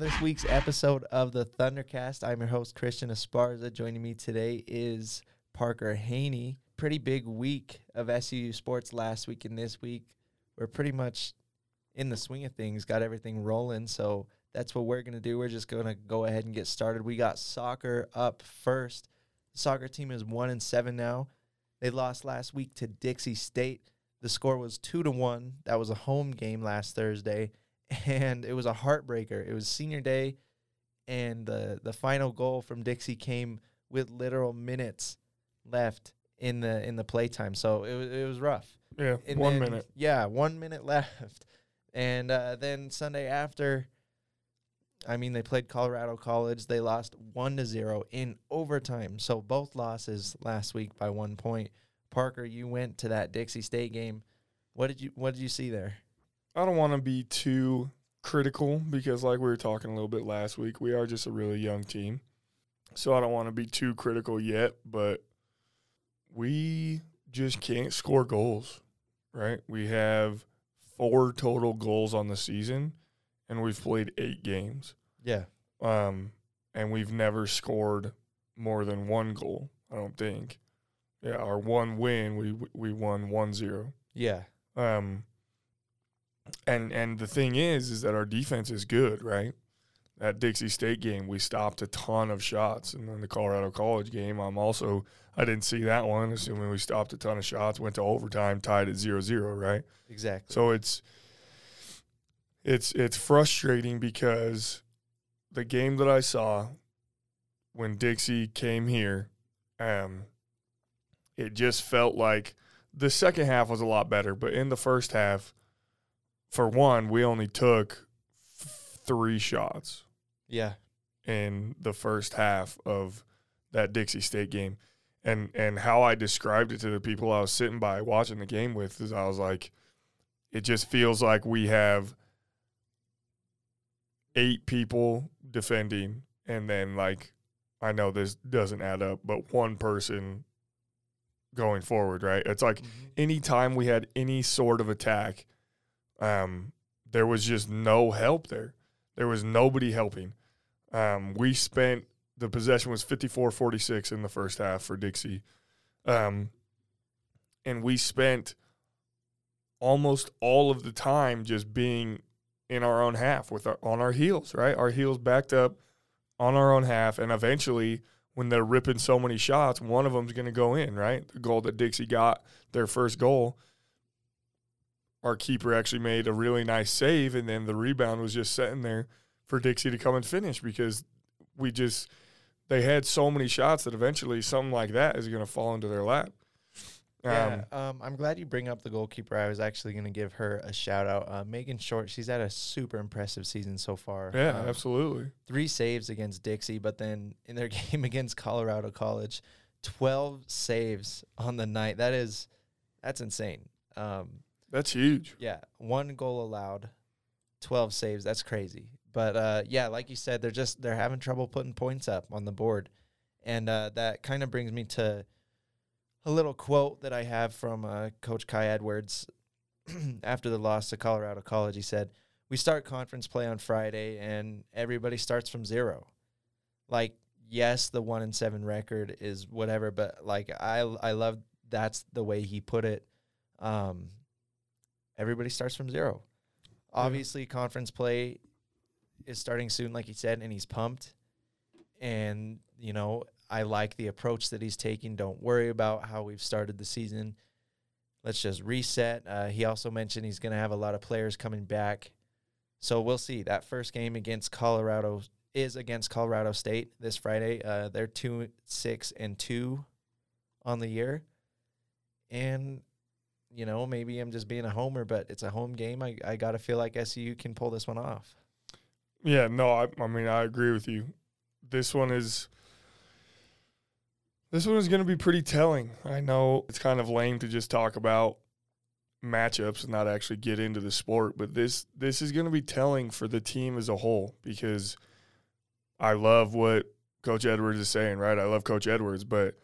this week's episode of the Thundercast. I'm your host, Christian Esparza. Joining me today is Parker Haney. Pretty big week of SUU sports last week and this week. We're pretty much in the swing of things, got everything rolling. So that's what we're going to do. We're just going to go ahead and get started. We got soccer up first. The soccer team is 1 and 7 now. They lost last week to Dixie State. The score was 2 to 1. That was a home game last Thursday and it was a heartbreaker. It was senior day, and the the final goal from Dixie came with literal minutes left in the in the playtime. So it was it was rough. Yeah, And one then- minute. Yeah, one minute left, and uh, then Sunday after. I mean, they played Colorado College. They lost one to zero in overtime. So both losses last week by one point. Parker, you went to that Dixie State game. What did you What did you see there? I don't want to be too critical because, like we were talking a little bit last week, we are just a really young team. So I don't want to be too critical yet, but we just can't score goals, right? We have four total goals on the season, and we've played eight games. Yeah. Um, and we've never scored more than one goal. I don't think. Yeah, our one win, we we won 1-0. Yeah. Um, and and the thing is, is that our defense is good, right? That Dixie State game, we stopped a ton of shots, and then the Colorado College game, I'm also I didn't see that one. Assuming we stopped a ton of shots, went to overtime, tied at 0-0, right? Exactly. So it's it's it's frustrating because the game that I saw when Dixie came here, um, it just felt like the second half was a lot better, but in the first half, for one, we only took f- three shots yeah. in the first half of that Dixie State game. And and how I described it to the people I was sitting by watching the game with is I was like, it just feels like we have eight people defending and then like I know this doesn't add up, but one person going forward, right? It's like mm-hmm. anytime we had any sort of attack, um, there was just no help there. There was nobody helping. Um, we spent the possession was 54-46 in the first half for Dixie. Um, and we spent almost all of the time just being in our own half with our, on our heels, right? Our heels backed up on our own half and eventually when they're ripping so many shots, one of them's going to go in, right? The goal that Dixie got, their first goal, our keeper actually made a really nice save, and then the rebound was just sitting there for Dixie to come and finish because we just they had so many shots that eventually something like that is going to fall into their lap. Yeah, um, I'm glad you bring up the goalkeeper. I was actually going to give her a shout out. Uh, Megan Short, she's had a super impressive season so far. yeah, Um, absolutely. Three saves against Dixie, but then in their game against Colorado College, 12 saves on the night. That is, that's insane. Um, That's huge. yeah, one goal allowed, 12 saves. That's crazy. But uh, yeah, like you said, they're just they're having trouble putting points up on the board, and uh, that kind of brings me to a little quote that I have from uh, Coach Kai Edwards after the loss to Colorado College. He said, "We start conference play on Friday, and everybody starts from zero. Like, yes, the one and seven record is whatever, but like I I love that's the way he put it. Um, everybody starts from zero. Obviously, conference play is starting soon, like he said, and he's pumped. And you know, I like the approach that he's taking. Don't worry about how we've started the season. Let's just reset. Uh, he also mentioned he's going to have a lot of players coming back. So we'll see. That first game against Colorado is against Colorado State this Friday. Uh, they're two, six, and two on the year. And, you know, maybe I'm just being a homer, but it's a home game. I, I got to feel like SU can pull this one off. Yeah, no, I, I mean I agree with you. This one is this one is going to be pretty telling. I know it's kind of lame to just talk about matchups and not actually get into the sport, but this this is going to be telling for the team as a whole because I love what Coach Edwards is saying, right? I love Coach Edwards, but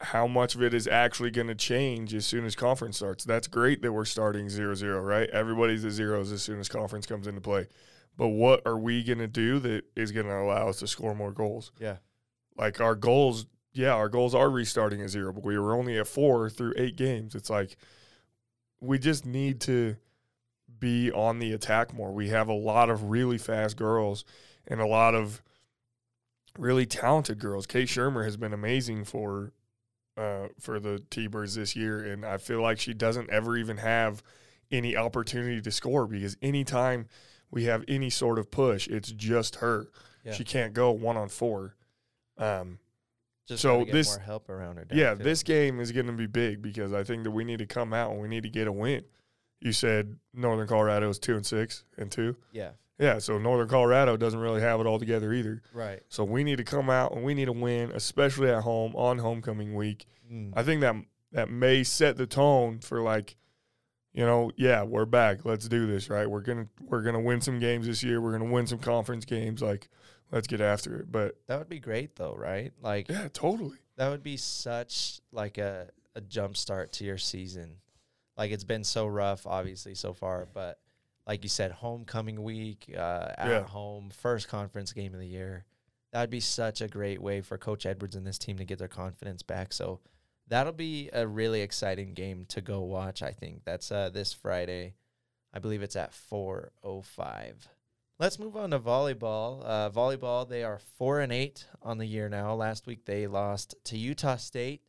how much of it is actually going to change as soon as conference starts? That's great that we're starting 0-0, right? Everybody's at zeros as soon as conference comes into play. but what are we going to do that is going to allow us to score more goals? Yeah. Like our goals, yeah, our goals are restarting at zero, but we were only at four through eight games. It's like we just need to be on the attack more. We have a lot of really fast girls and a lot of really talented girls. Kate Shermer has been amazing for uh, for the T-Birds this year, and I feel like she doesn't ever even have any opportunity to score because anytime we have any sort of push, it's just her. Yeah. She can't go one on four. Um, Just So this- more help around her. yeah, this game is going to be big because I think that we need to come out and we need to get a win. You said Northern Colorado is two and six and two. Yeah. Yeah, so Northern Colorado doesn't really have it all together either. Right. So we need to come out and we need to win, especially at home on homecoming week. Mm. I think that that may set the tone for like, you know, yeah, we're back. Let's do this, right? We're gonna we're gonna win some games this year. We're gonna win some conference games. Like, let's get after it. But That would be great though, right? Like yeah, totally. that would be such like a a jump start to your season. Like it's been so rough, obviously so far, but like you said, homecoming week uh, at Yeah. home, first conference game of the year. That would be such a great way for Coach Edwards and this team to get their confidence back. So that'll be a really exciting game to go watch. I think that's uh, this Friday. I believe it's at four oh five. Let's move on to volleyball. Uh, volleyball, they are four and eight on the year now. Last week they lost to Utah State,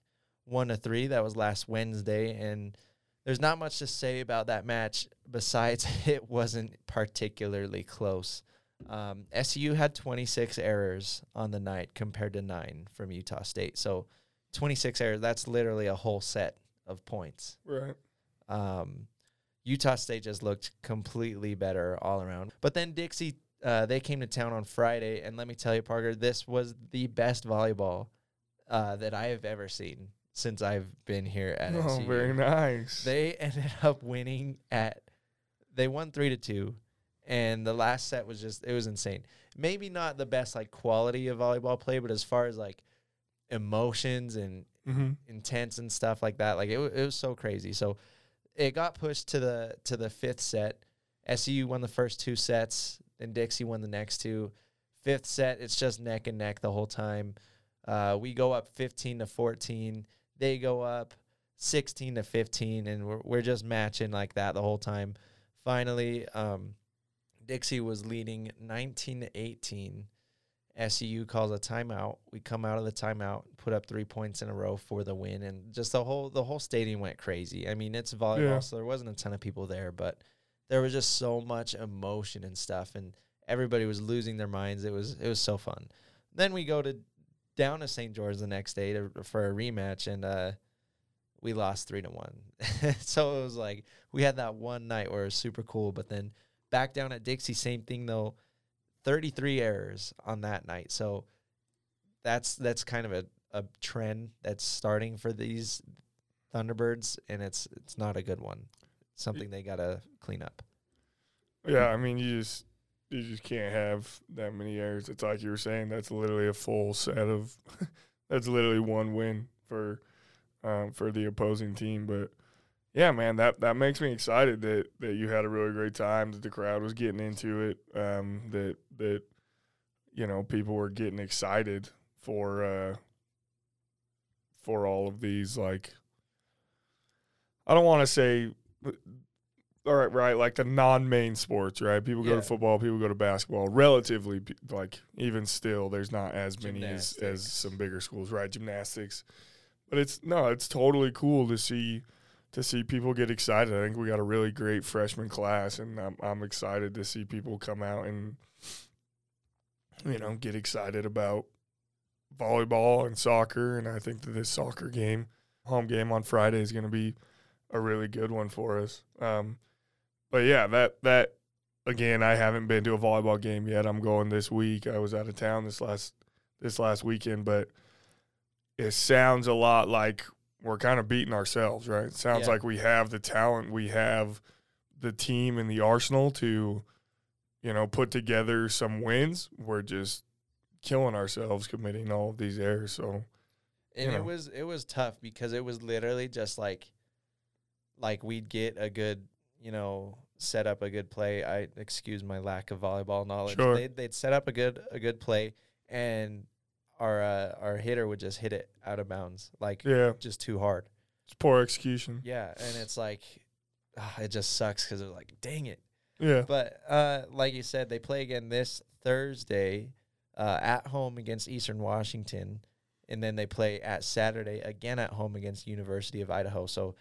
one to three. That was last Wednesday, and there's not much to say about that match besides it wasn't particularly close. Um, SU had 26 errors on the night compared to nine from Utah State. So 26 errors, that's literally a whole set of points. Right. Um, Utah State just looked completely better all around. But then Dixie, uh, they came to town on Friday, and let me tell you, Parker, this was the best volleyball uh, that I have ever seen since I've been here at Oh, SU. very nice. They ended up winning at. They won three to two, and the last set was just it was insane. Maybe not the best like quality of volleyball play, but as far as like emotions and mm-hmm. intense and stuff like that. Like it, it was so crazy. So it got pushed to the to the fifth set. SU won the first two sets, then Dixie won the next two. Fifth set, it's just neck and neck the whole time. Uh, we go up 15 to 14. They go up 16 to 15, and we're we're just matching like that the whole time. Finally, um, Dixie was leading 19 to 18. SUU calls a timeout. We come out of the timeout, put up three points in a row for the win, and just the whole the whole stadium went crazy. I mean, it's volleyball, Yeah. so there wasn't a ton of people there, but there was just so much emotion and stuff, and everybody was losing their minds. It was it was so fun. Then we go to down to St. George the next day to, for a rematch, and uh, we lost three to one. so it was like we had that one night where it was super cool, but then back down at Dixie, same thing though. 33 errors on that night. So that's that's kind of a, a trend that's starting for these Thunderbirds and it's it's not a good one. Something they got to clean up. Yeah, I mean, you just you just can't have that many errors. It's like you were saying. That's literally a full set of. that's literally one win for, um, for the opposing team. But yeah, man, that that makes me excited that that you had a really great time. That the crowd was getting into it. Um, that that, you know, people were getting excited for uh, for all of these like. I don't want to say all right, right, like the non-main sports, right? People go Yeah. to football, people go to basketball. Relatively, like even still, there's not as many as, as some bigger schools, right? Gymnastics, but it's no, it's totally cool to see to see people get excited. I think we got a really great freshman class, and I'm I'm excited to see people come out and you know get excited about volleyball and soccer. And I think that this soccer game, home game on Friday, is going to be a really good one for us. Um, but yeah, that that again, I haven't been to a volleyball game yet. I'm going this week. I was out of town this last this last weekend, but it sounds a lot like we're kind of beating ourselves, right? It sounds Yeah. like we have the talent, we have the team and the arsenal to, you know, put together some wins. We're just killing ourselves committing all of these errors. So And You it was it was tough because it was literally just like like we'd get a good, you know, set up a good play. I excuse my lack of volleyball knowledge. Sure. They'd, they'd set up a good a good play, and our uh, our hitter would just hit it out of bounds, like Yeah, just too hard. it's poor execution. Yeah, and it's like ah, it just sucks because it's like, dang it. Yeah, But uh, like you said, they play again this Thursday uh, at home against Eastern Washington, and then they play at Saturday again at home against University of Idaho. So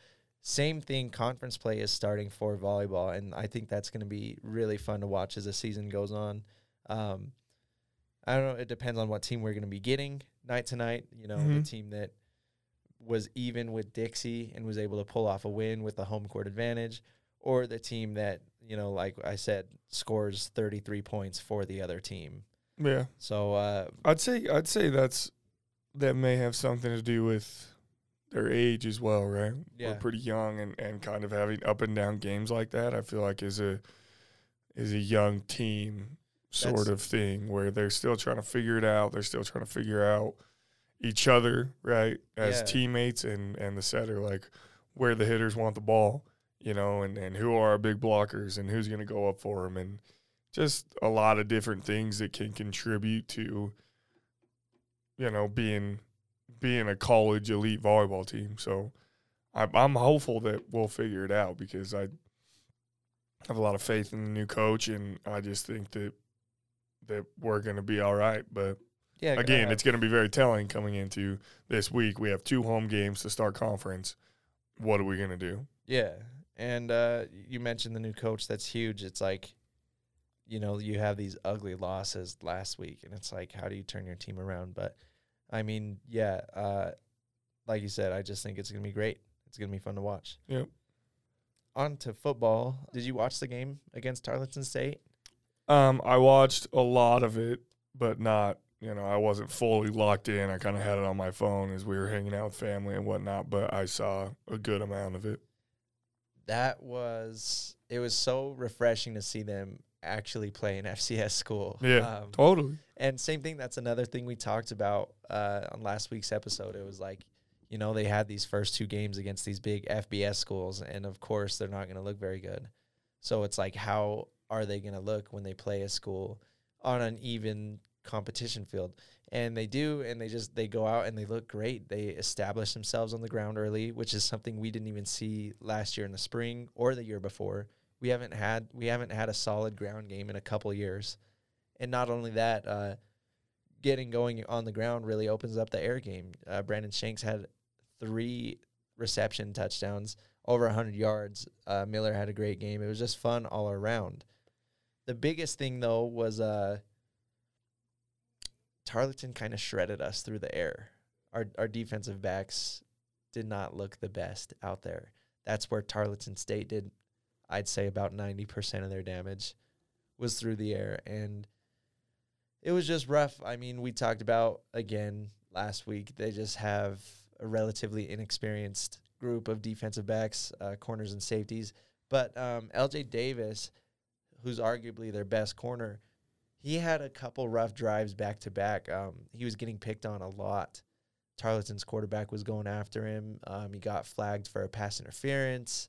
same thing. Conference play is starting for volleyball, and I think that's going to be really fun to watch as the season goes on. Um, I don't know. It depends on what team we're going to be getting night to night. You know, the Mhm. team that was even with Dixie and was able to pull off a win with the home court advantage, or the team that you know, like I said, scores 33 points for the other team. yeah. So uh, I'd say I'd say that's that may have something to do with their age as well, right? Yeah. We're pretty young and, and kind of having up and down games like that. I feel like is a is a young team sort That's- of thing where they're still trying to figure it out. They're still trying to figure out each other, right? As Yeah. teammates and and the setter, like where the hitters want the ball, you know, and and who are our big blockers and who's going to go up for them and just a lot of different things that can contribute to you know being being a college elite volleyball team so I'm, I'm hopeful that we'll figure it out because i have a lot of faith in the new coach and i just think that that we're going to be all right but yeah, again it's going to be very telling coming into this week we have two home games to start conference what are we going to do Yeah. And uh, you mentioned the new coach. That's huge. It's like, you know, you have these ugly losses last week, and it's like, how do you turn your team around? But I mean, yeah, uh, like you said, I just think it's going to be great. It's going to be fun to watch. Yep. On to football. Did you watch the game against Tarleton State? Um, I watched a lot of it, but not, you know, I wasn't fully locked in. I kind of had it on my phone as we were hanging out with family and whatnot, but I saw a good amount of it. That was, it was so refreshing to see them actually play in FCS school. Yeah, Um, totally. And same thing. That's another thing we talked about uh, on last week's episode. It was like, you know, they had these first two games against these big FBS schools, and of course, they're not going to look very good. So it's like, how are they going to look when they play a school on an even competition field? And they do, and they just they go out and they look great. They establish themselves on the ground early, which is something we didn't even see last year in the spring or the year before. We haven't had we haven't had a solid ground game in a couple years. And not only that, uh, getting going on the ground really opens up the air game. Uh, Brandon Shanks had three reception touchdowns, over 100 yards. Uh, Miller had a great game. It was just fun all around. The biggest thing, though, was uh, Tarleton kind of shredded us through the air. Our, our defensive backs did not look the best out there. That's where Tarleton State did, I'd say, about 90% of their damage was through the air. And it was just rough. I mean, we talked about again last week. They just have a relatively inexperienced group of defensive backs, uh, corners, and safeties. But um, LJ Davis, who's arguably their best corner, he had a couple rough drives back to back. Um, he was getting picked on a lot. Tarleton's quarterback was going after him. Um, he got flagged for a pass interference.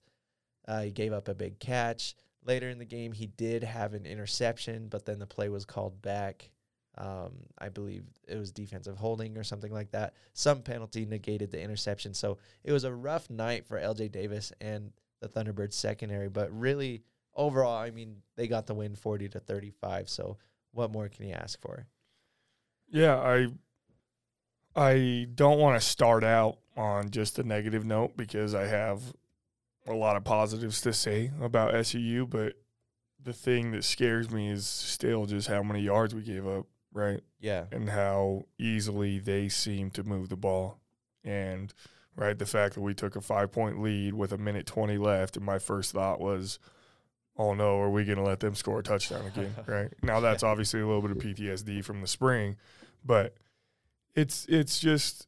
Uh, he gave up a big catch. Later in the game, he did have an interception, but then the play was called back. Um, I believe it was defensive holding or something like that. Some penalty negated the interception. So it was a rough night for LJ Davis and the Thunderbirds secondary. But really, overall, I mean, they got the win 40 to 35. So what more can you ask for? Yeah, I I don't want to start out on just a negative note because I have a lot of positives to say about SUU, but the thing that scares me is still just how many yards we gave up, right? Yeah. And how easily they seem to move the ball. And right, the fact that we took a five point lead with a minute 20 left, and my first thought was, oh no, are we going to let them score a touchdown again? right. Now, that's obviously a little bit of PTSD from the spring, but it's it's just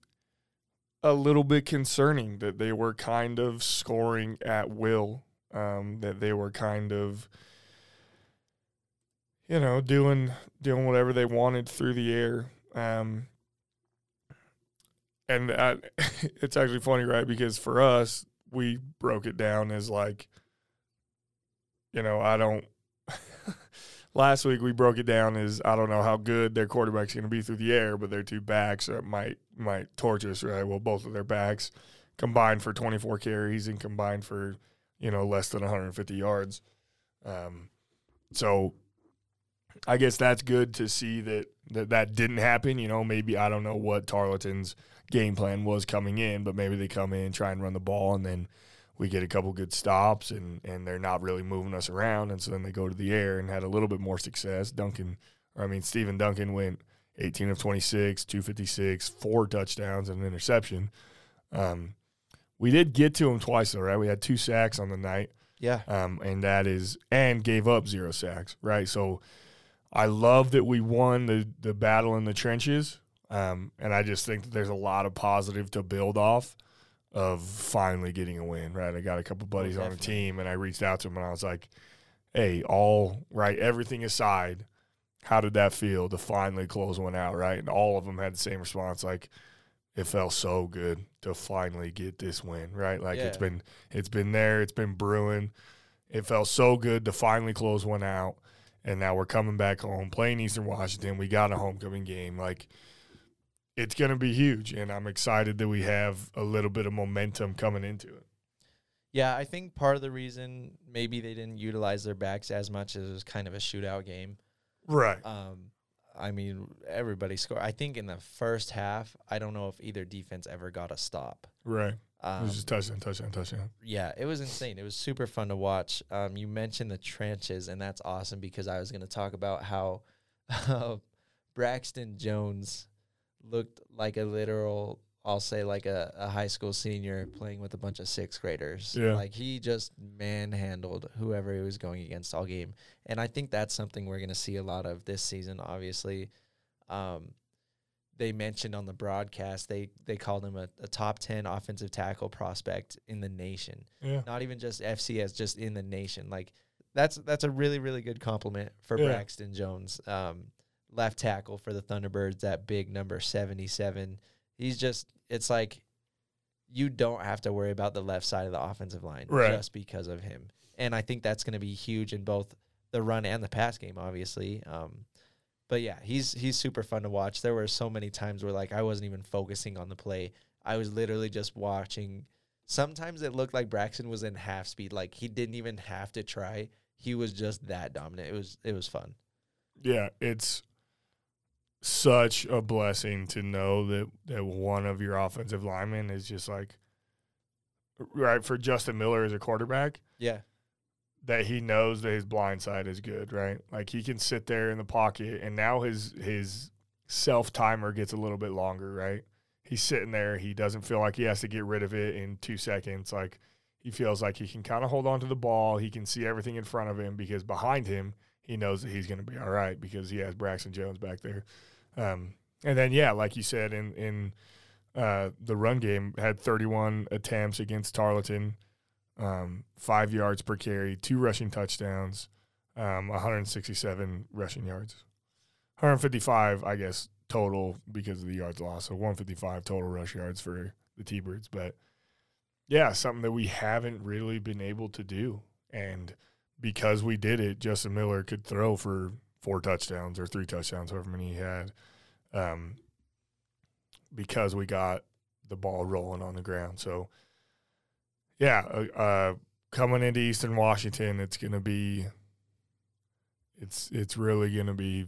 a little bit concerning that they were kind of scoring at will, um, that they were kind of you know doing doing whatever they wanted through the air. Um, and it's actually funny, right? Because for us, we broke it down as like you know, I don't. last week we broke it down as I don't know how good their quarterback's going to be through the air, but their two backs might might torch us, right? Well, both of their backs combined for 24 carries and combined for you know less than 150 yards. Um, so I guess that's good to see that, that that didn't happen. You know, maybe I don't know what Tarleton's game plan was coming in, but maybe they come in try and run the ball and then we get a couple good stops and and they're not really moving us around and so then they go to the air and had a little bit more success. Duncan or I mean Stephen Duncan went 18 of 26, 256, four touchdowns and an interception. Um, we did get to him twice though, right? We had two sacks on the night. Yeah. Um, and that is and gave up zero sacks, right? So I love that we won the the battle in the trenches. Um, and I just think that there's a lot of positive to build off of finally getting a win, right? I got a couple buddies on the team and I reached out to them and I was like, Hey, all right, everything aside, how did that feel to finally close one out, right? And all of them had the same response, like, it felt so good to finally get this win, right? Like yeah. it's been it's been there, it's been brewing. It felt so good to finally close one out. And now we're coming back home, playing Eastern Washington. We got a homecoming game. Like it's gonna be huge. And I'm excited that we have a little bit of momentum coming into it. Yeah, I think part of the reason maybe they didn't utilize their backs as much as it was kind of a shootout game. Right. Um, I mean, everybody scored. I think in the first half, I don't know if either defense ever got a stop. Right. Um, it was just touchdown, touchdown, touchdown. Yeah, it was insane. It was super fun to watch. Um, you mentioned the trenches, and that's awesome because I was going to talk about how uh, Braxton Jones looked like a literal I'll say like a, a high school senior playing with a bunch of sixth graders. Yeah. Like he just manhandled whoever he was going against all game. And I think that's something we're gonna see a lot of this season, obviously. Um, they mentioned on the broadcast they they called him a, a, top 10 offensive tackle prospect in the nation yeah. not even just fcs just in the nation like that's that's a really really good compliment for yeah. braxton jones um, left tackle for the thunderbirds that big number 77 he's just it's like you don't have to worry about the left side of the offensive line right. just because of him. And I think that's going to be huge in both the run and the pass game, obviously. Um, but yeah, he's he's super fun to watch. There were so many times where like I wasn't even focusing on the play. I was literally just watching. Sometimes it looked like Braxton was in half speed, like he didn't even have to try. He was just that dominant. It was it was fun. Yeah, it's such a blessing to know that that one of your offensive linemen is just like right for Justin Miller as a quarterback. Yeah. That he knows that his blind side is good, right? Like he can sit there in the pocket and now his his self timer gets a little bit longer, right? He's sitting there, he doesn't feel like he has to get rid of it in 2 seconds like he feels like he can kind of hold on to the ball, he can see everything in front of him because behind him he knows that he's going to be all right because he has Braxton Jones back there. Um, and then yeah, like you said, in in uh, the run game had 31 attempts against Tarleton, um, five yards per carry, two rushing touchdowns, um, 167 rushing yards, 155, I guess total because of the yards lost. So 155 total rush yards for the T-Birds, but yeah, something that we haven't really been able to do, and because we did it, Justin Miller could throw for four touchdowns or three touchdowns, however many he had, um, because we got the ball rolling on the ground. So, yeah, uh, uh, coming into Eastern Washington, it's going to be it's it's really going to be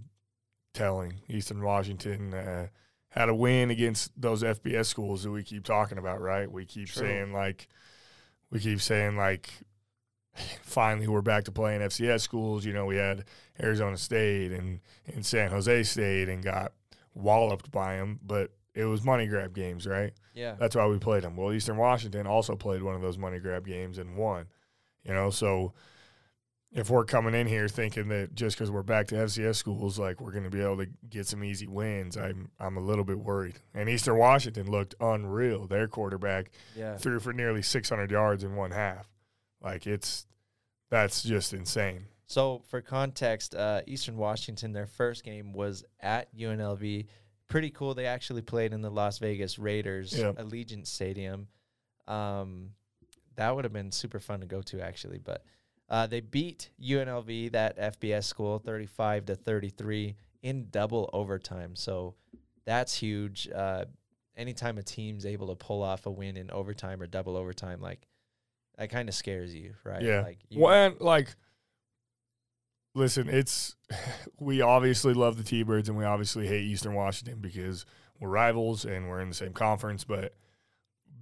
telling. Eastern Washington uh, had a win against those FBS schools that we keep talking about, right? We keep True. saying like we keep saying like finally we're back to playing FCS schools. You know, we had Arizona State and, and San Jose State and got walloped by them, but it was money grab games, right? Yeah. That's why we played them. Well, Eastern Washington also played one of those money grab games and won. You know, so if we're coming in here thinking that just because we're back to FCS schools, like we're going to be able to get some easy wins, I'm I'm a little bit worried. And Eastern Washington looked unreal. Their quarterback yeah. threw for nearly 600 yards in one half. Like it's that's just insane. So for context, uh, Eastern Washington, their first game was at UNLV. Pretty cool. They actually played in the Las Vegas Raiders yep. Allegiant Stadium. Um, that would have been super fun to go to actually, but Uh, they beat UNLV, that FBS school, 35 to 33 in double overtime. So that's huge. Uh, anytime a team's able to pull off a win in overtime or double overtime, like that kind of scares you, right? Yeah. Like you, When like, listen, it's we obviously love the T-Birds and we obviously hate Eastern Washington because we're rivals and we're in the same conference. But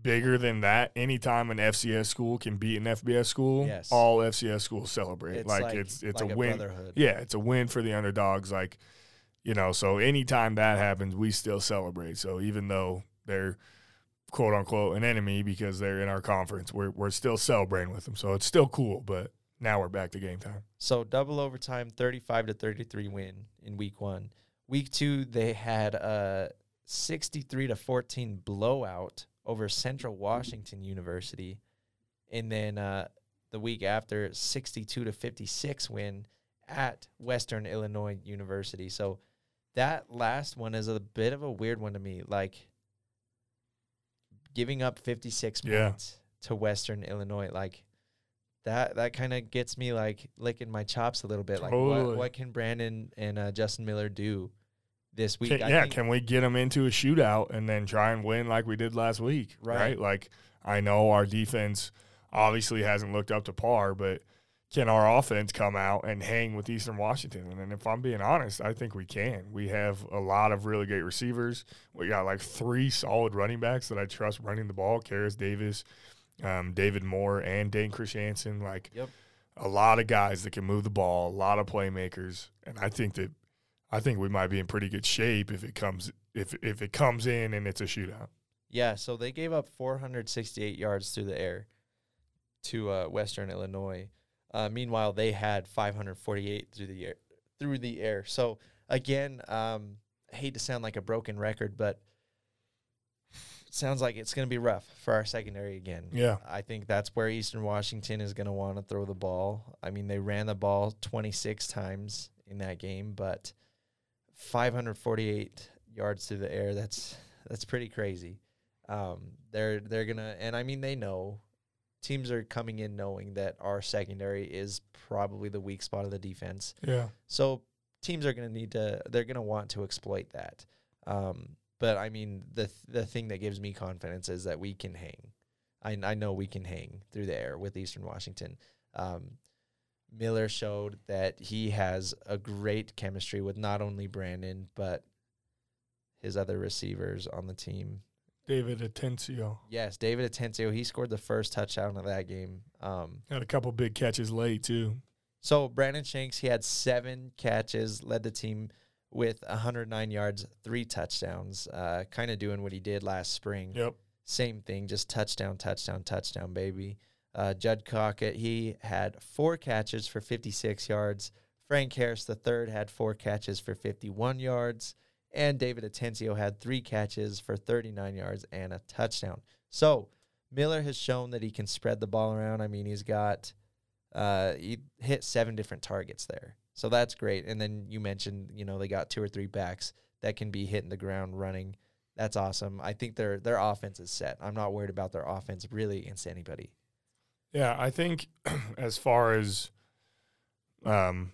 bigger than that, anytime an FCS school can beat an FBS school, Yes. all FCS schools celebrate. it's like, it's it's like a win. brotherhood. Yeah, it's a win for the underdogs. Like, you know, so anytime that happens, we still celebrate. So even though they're quote unquote an enemy because they're in our conference, we're we're still celebrating with them. So it's still cool. But now we're back to game time. So double overtime, 35 to 33 win in week one. Week two, they had a 63 to 14 blowout over Central Washington University. And then uh, the week after, 62 to 56 win at Western Illinois University. So that last one is a bit of a weird one to me. Like giving up 56 Yeah. points to Western Illinois. Like that that kind of gets me like licking my chops a little bit. Like what what can Brandon and uh, Justin Miller do this week? Can, yeah, can we get them into a shootout and then try and win like we did last week? Right. Like I know our defense obviously hasn't looked up to par, but can our offense come out and hang with Eastern Washington? And if I'm being honest, I think we can. We have a lot of really great receivers. We got like three solid running backs that I trust running the ball: Karis Davis, um, David Moore, and Dane Christiansen. Like Yep. a lot of guys that can move the ball, a lot of playmakers, and I think that I think we might be in pretty good shape if it comes if if it comes in and it's a shootout. Yeah, so they gave up 468 yards through the air to uh, Western Illinois. Uh, meanwhile, they had 548 through the air. Through the air. So again, um, I hate to sound like a broken record, but it sounds like it's going to be rough for our secondary again. Yeah. I think that's where Eastern Washington is going to want to throw the ball. I mean, they ran the ball 26 times in that game, but 548 yards through the air. That's that's pretty crazy. Um, they're they're gonna, and I mean they know teams are coming in knowing that our secondary is probably the weak spot of the defense. Yeah. So teams are going to need to they're going to want to exploit that. Um, but I mean the th- the thing that gives me confidence is that we can hang. I I know we can hang through the air with Eastern Washington. Um, Miller showed that he has a great chemistry with not only Brandon but his other receivers on the team. David Atencio Yes, David Atencio, he scored the first touchdown of that game. Um, had a couple big catches late too. So Brandon Shanks, he had seven catches, led the team with 109 yards, three touchdowns. Uh, kind of doing what he did last spring. Yep. Same thing, just touchdown, touchdown, touchdown, baby. Uh, Judd Cockett, he had four catches for 56 yards. Frank Harris the third had four catches for 51 yards, and David Atencio had three catches for 39 yards and a touchdown. So Miller has shown that he can spread the ball around. I mean, he's got uh, he hit seven different targets there, so that's great. And then you mentioned, you know, they got two or three backs that can be hitting the ground running. That's awesome. I think their their offense is set. I'm not worried about their offense really against anybody. Yeah, I think as far as um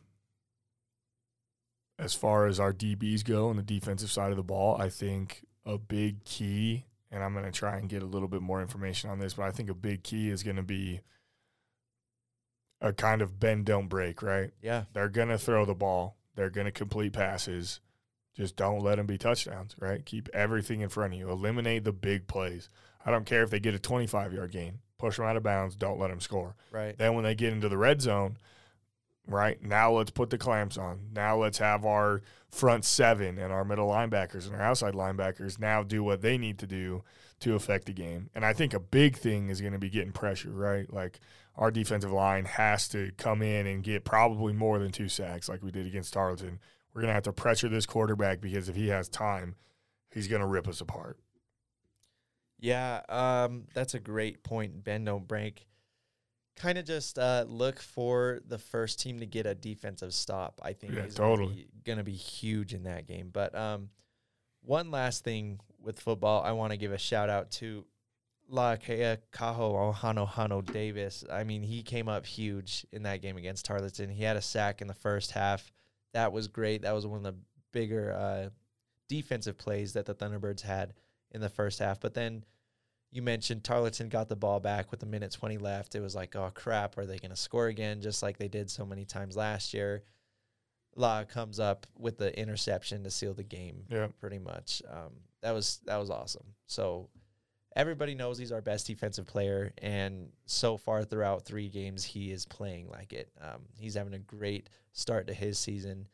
as far as our DBs go on the defensive side of the ball, I think a big key and I'm going to try and get a little bit more information on this, but I think a big key is going to be a kind of bend don't break, right? Yeah, They're going to throw the ball. They're going to complete passes. Just don't let them be touchdowns, right? Keep everything in front of you. Eliminate the big plays. I don't care if they get a 25 yard gain. Push them out of bounds. Don't let them score. right. Then when they get into the red zone, right now let's put the clamps on. Now let's have our front seven and our middle linebackers and our outside linebackers now do what they need to do to affect the game. And I think a big thing is going to be getting pressure, right? Like our defensive line has to come in and get probably more than two sacks like we did against Tarleton. We're going to have to pressure this quarterback because if he has time, he's going to rip us apart. Yeah, um, that's a great point. Ben, don't break. Kind of just uh, look for the first team to get a defensive stop. I think Yeah, is totally. going to be huge in that game. But um, one last thing with football, I want to give a shout out to Lakea Kaho Ohano Hano Davis. I mean, he came up huge in that game against Tarleton. He had a sack in the first half. That was great. That was one of the bigger uh, defensive plays that the Thunderbirds had in the first half. But then you mentioned Tarleton got the ball back with a minute 20 left. It was like, oh crap, are they going to score again? Just like they did so many times last year. La comes up with the interception to seal the game. Yeah. pretty much. Um, that was that was awesome. So everybody knows he's our best defensive player, and so far throughout three games, he is playing like it. Um, he's having a great start to his season.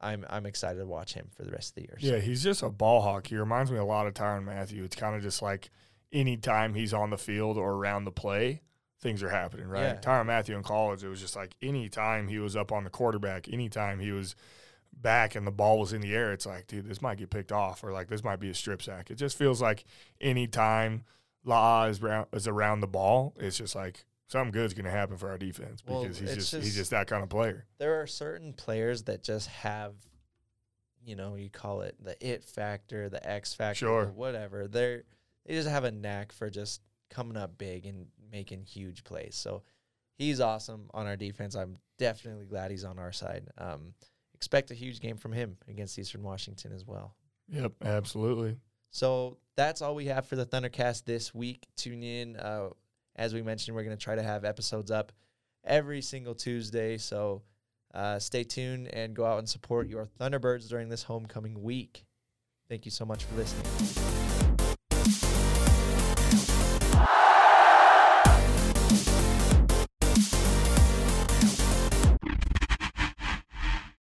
I'm I'm excited to watch him for the rest of the year. Yeah, he's just a ball hawk. He reminds me a lot of Tyrann Mathieu. It's kind of just like anytime he's on the field or around the play, things are happening, right? Yeah. Tyrann Mathieu in college, it was just like anytime he was up on the quarterback, anytime he was back and the ball was in the air, it's like, dude, this might get picked off or like this might be a strip sack. It just feels like anytime La is around, is around the ball, it's just like something good's going to happen for our defense Well, because he's it's just, he's just- just that kind of player. there are certain players that just have, you know, you call it the it factor, the X factor, Sure. or whatever. They're they just have a knack for just coming up big and making huge plays. So he's awesome on our defense. I'm definitely glad he's on our side. Um, expect a huge game from him against Eastern Washington as well. Yep, absolutely. So that's all we have for the Thundercast this week. Tune in. Uh, as we mentioned, we're going to try to have episodes up every single Tuesday. So uh, stay tuned and go out and support your Thunderbirds during this homecoming week. Thank you so much for listening.